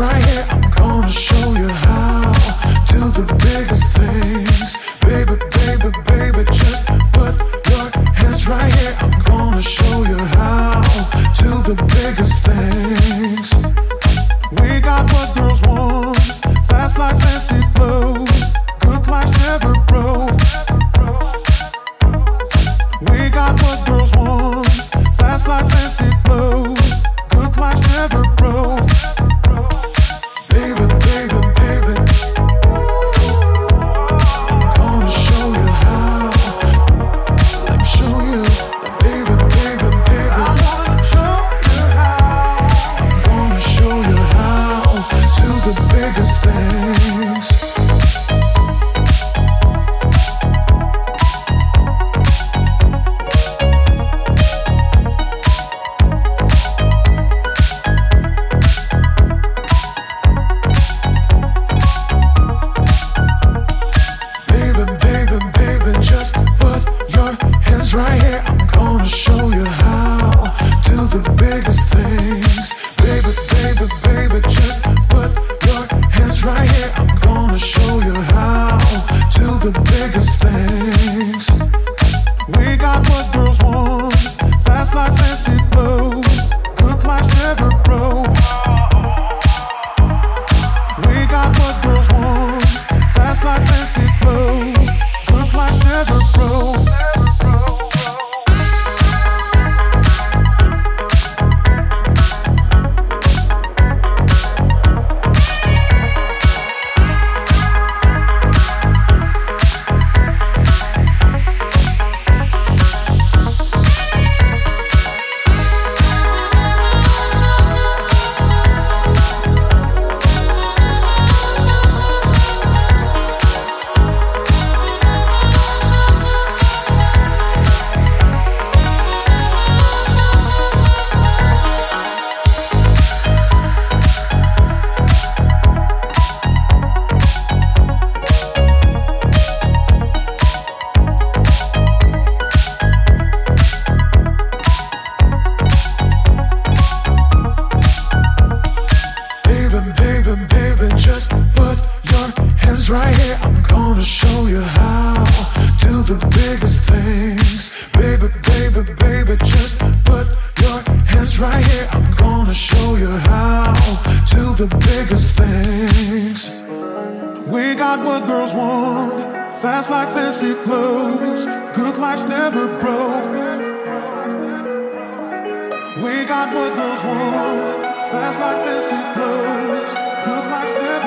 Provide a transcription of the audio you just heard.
right here. I'm gonna show you how. Do the biggest things. biggest things. right here. I'm gonna show you how to the biggest things. I'm gonna show you how to the biggest things. We got what girls want, fast like fancy clothes. Good life's never broke. We got what girls want, fast like fancy clothes. Good life's never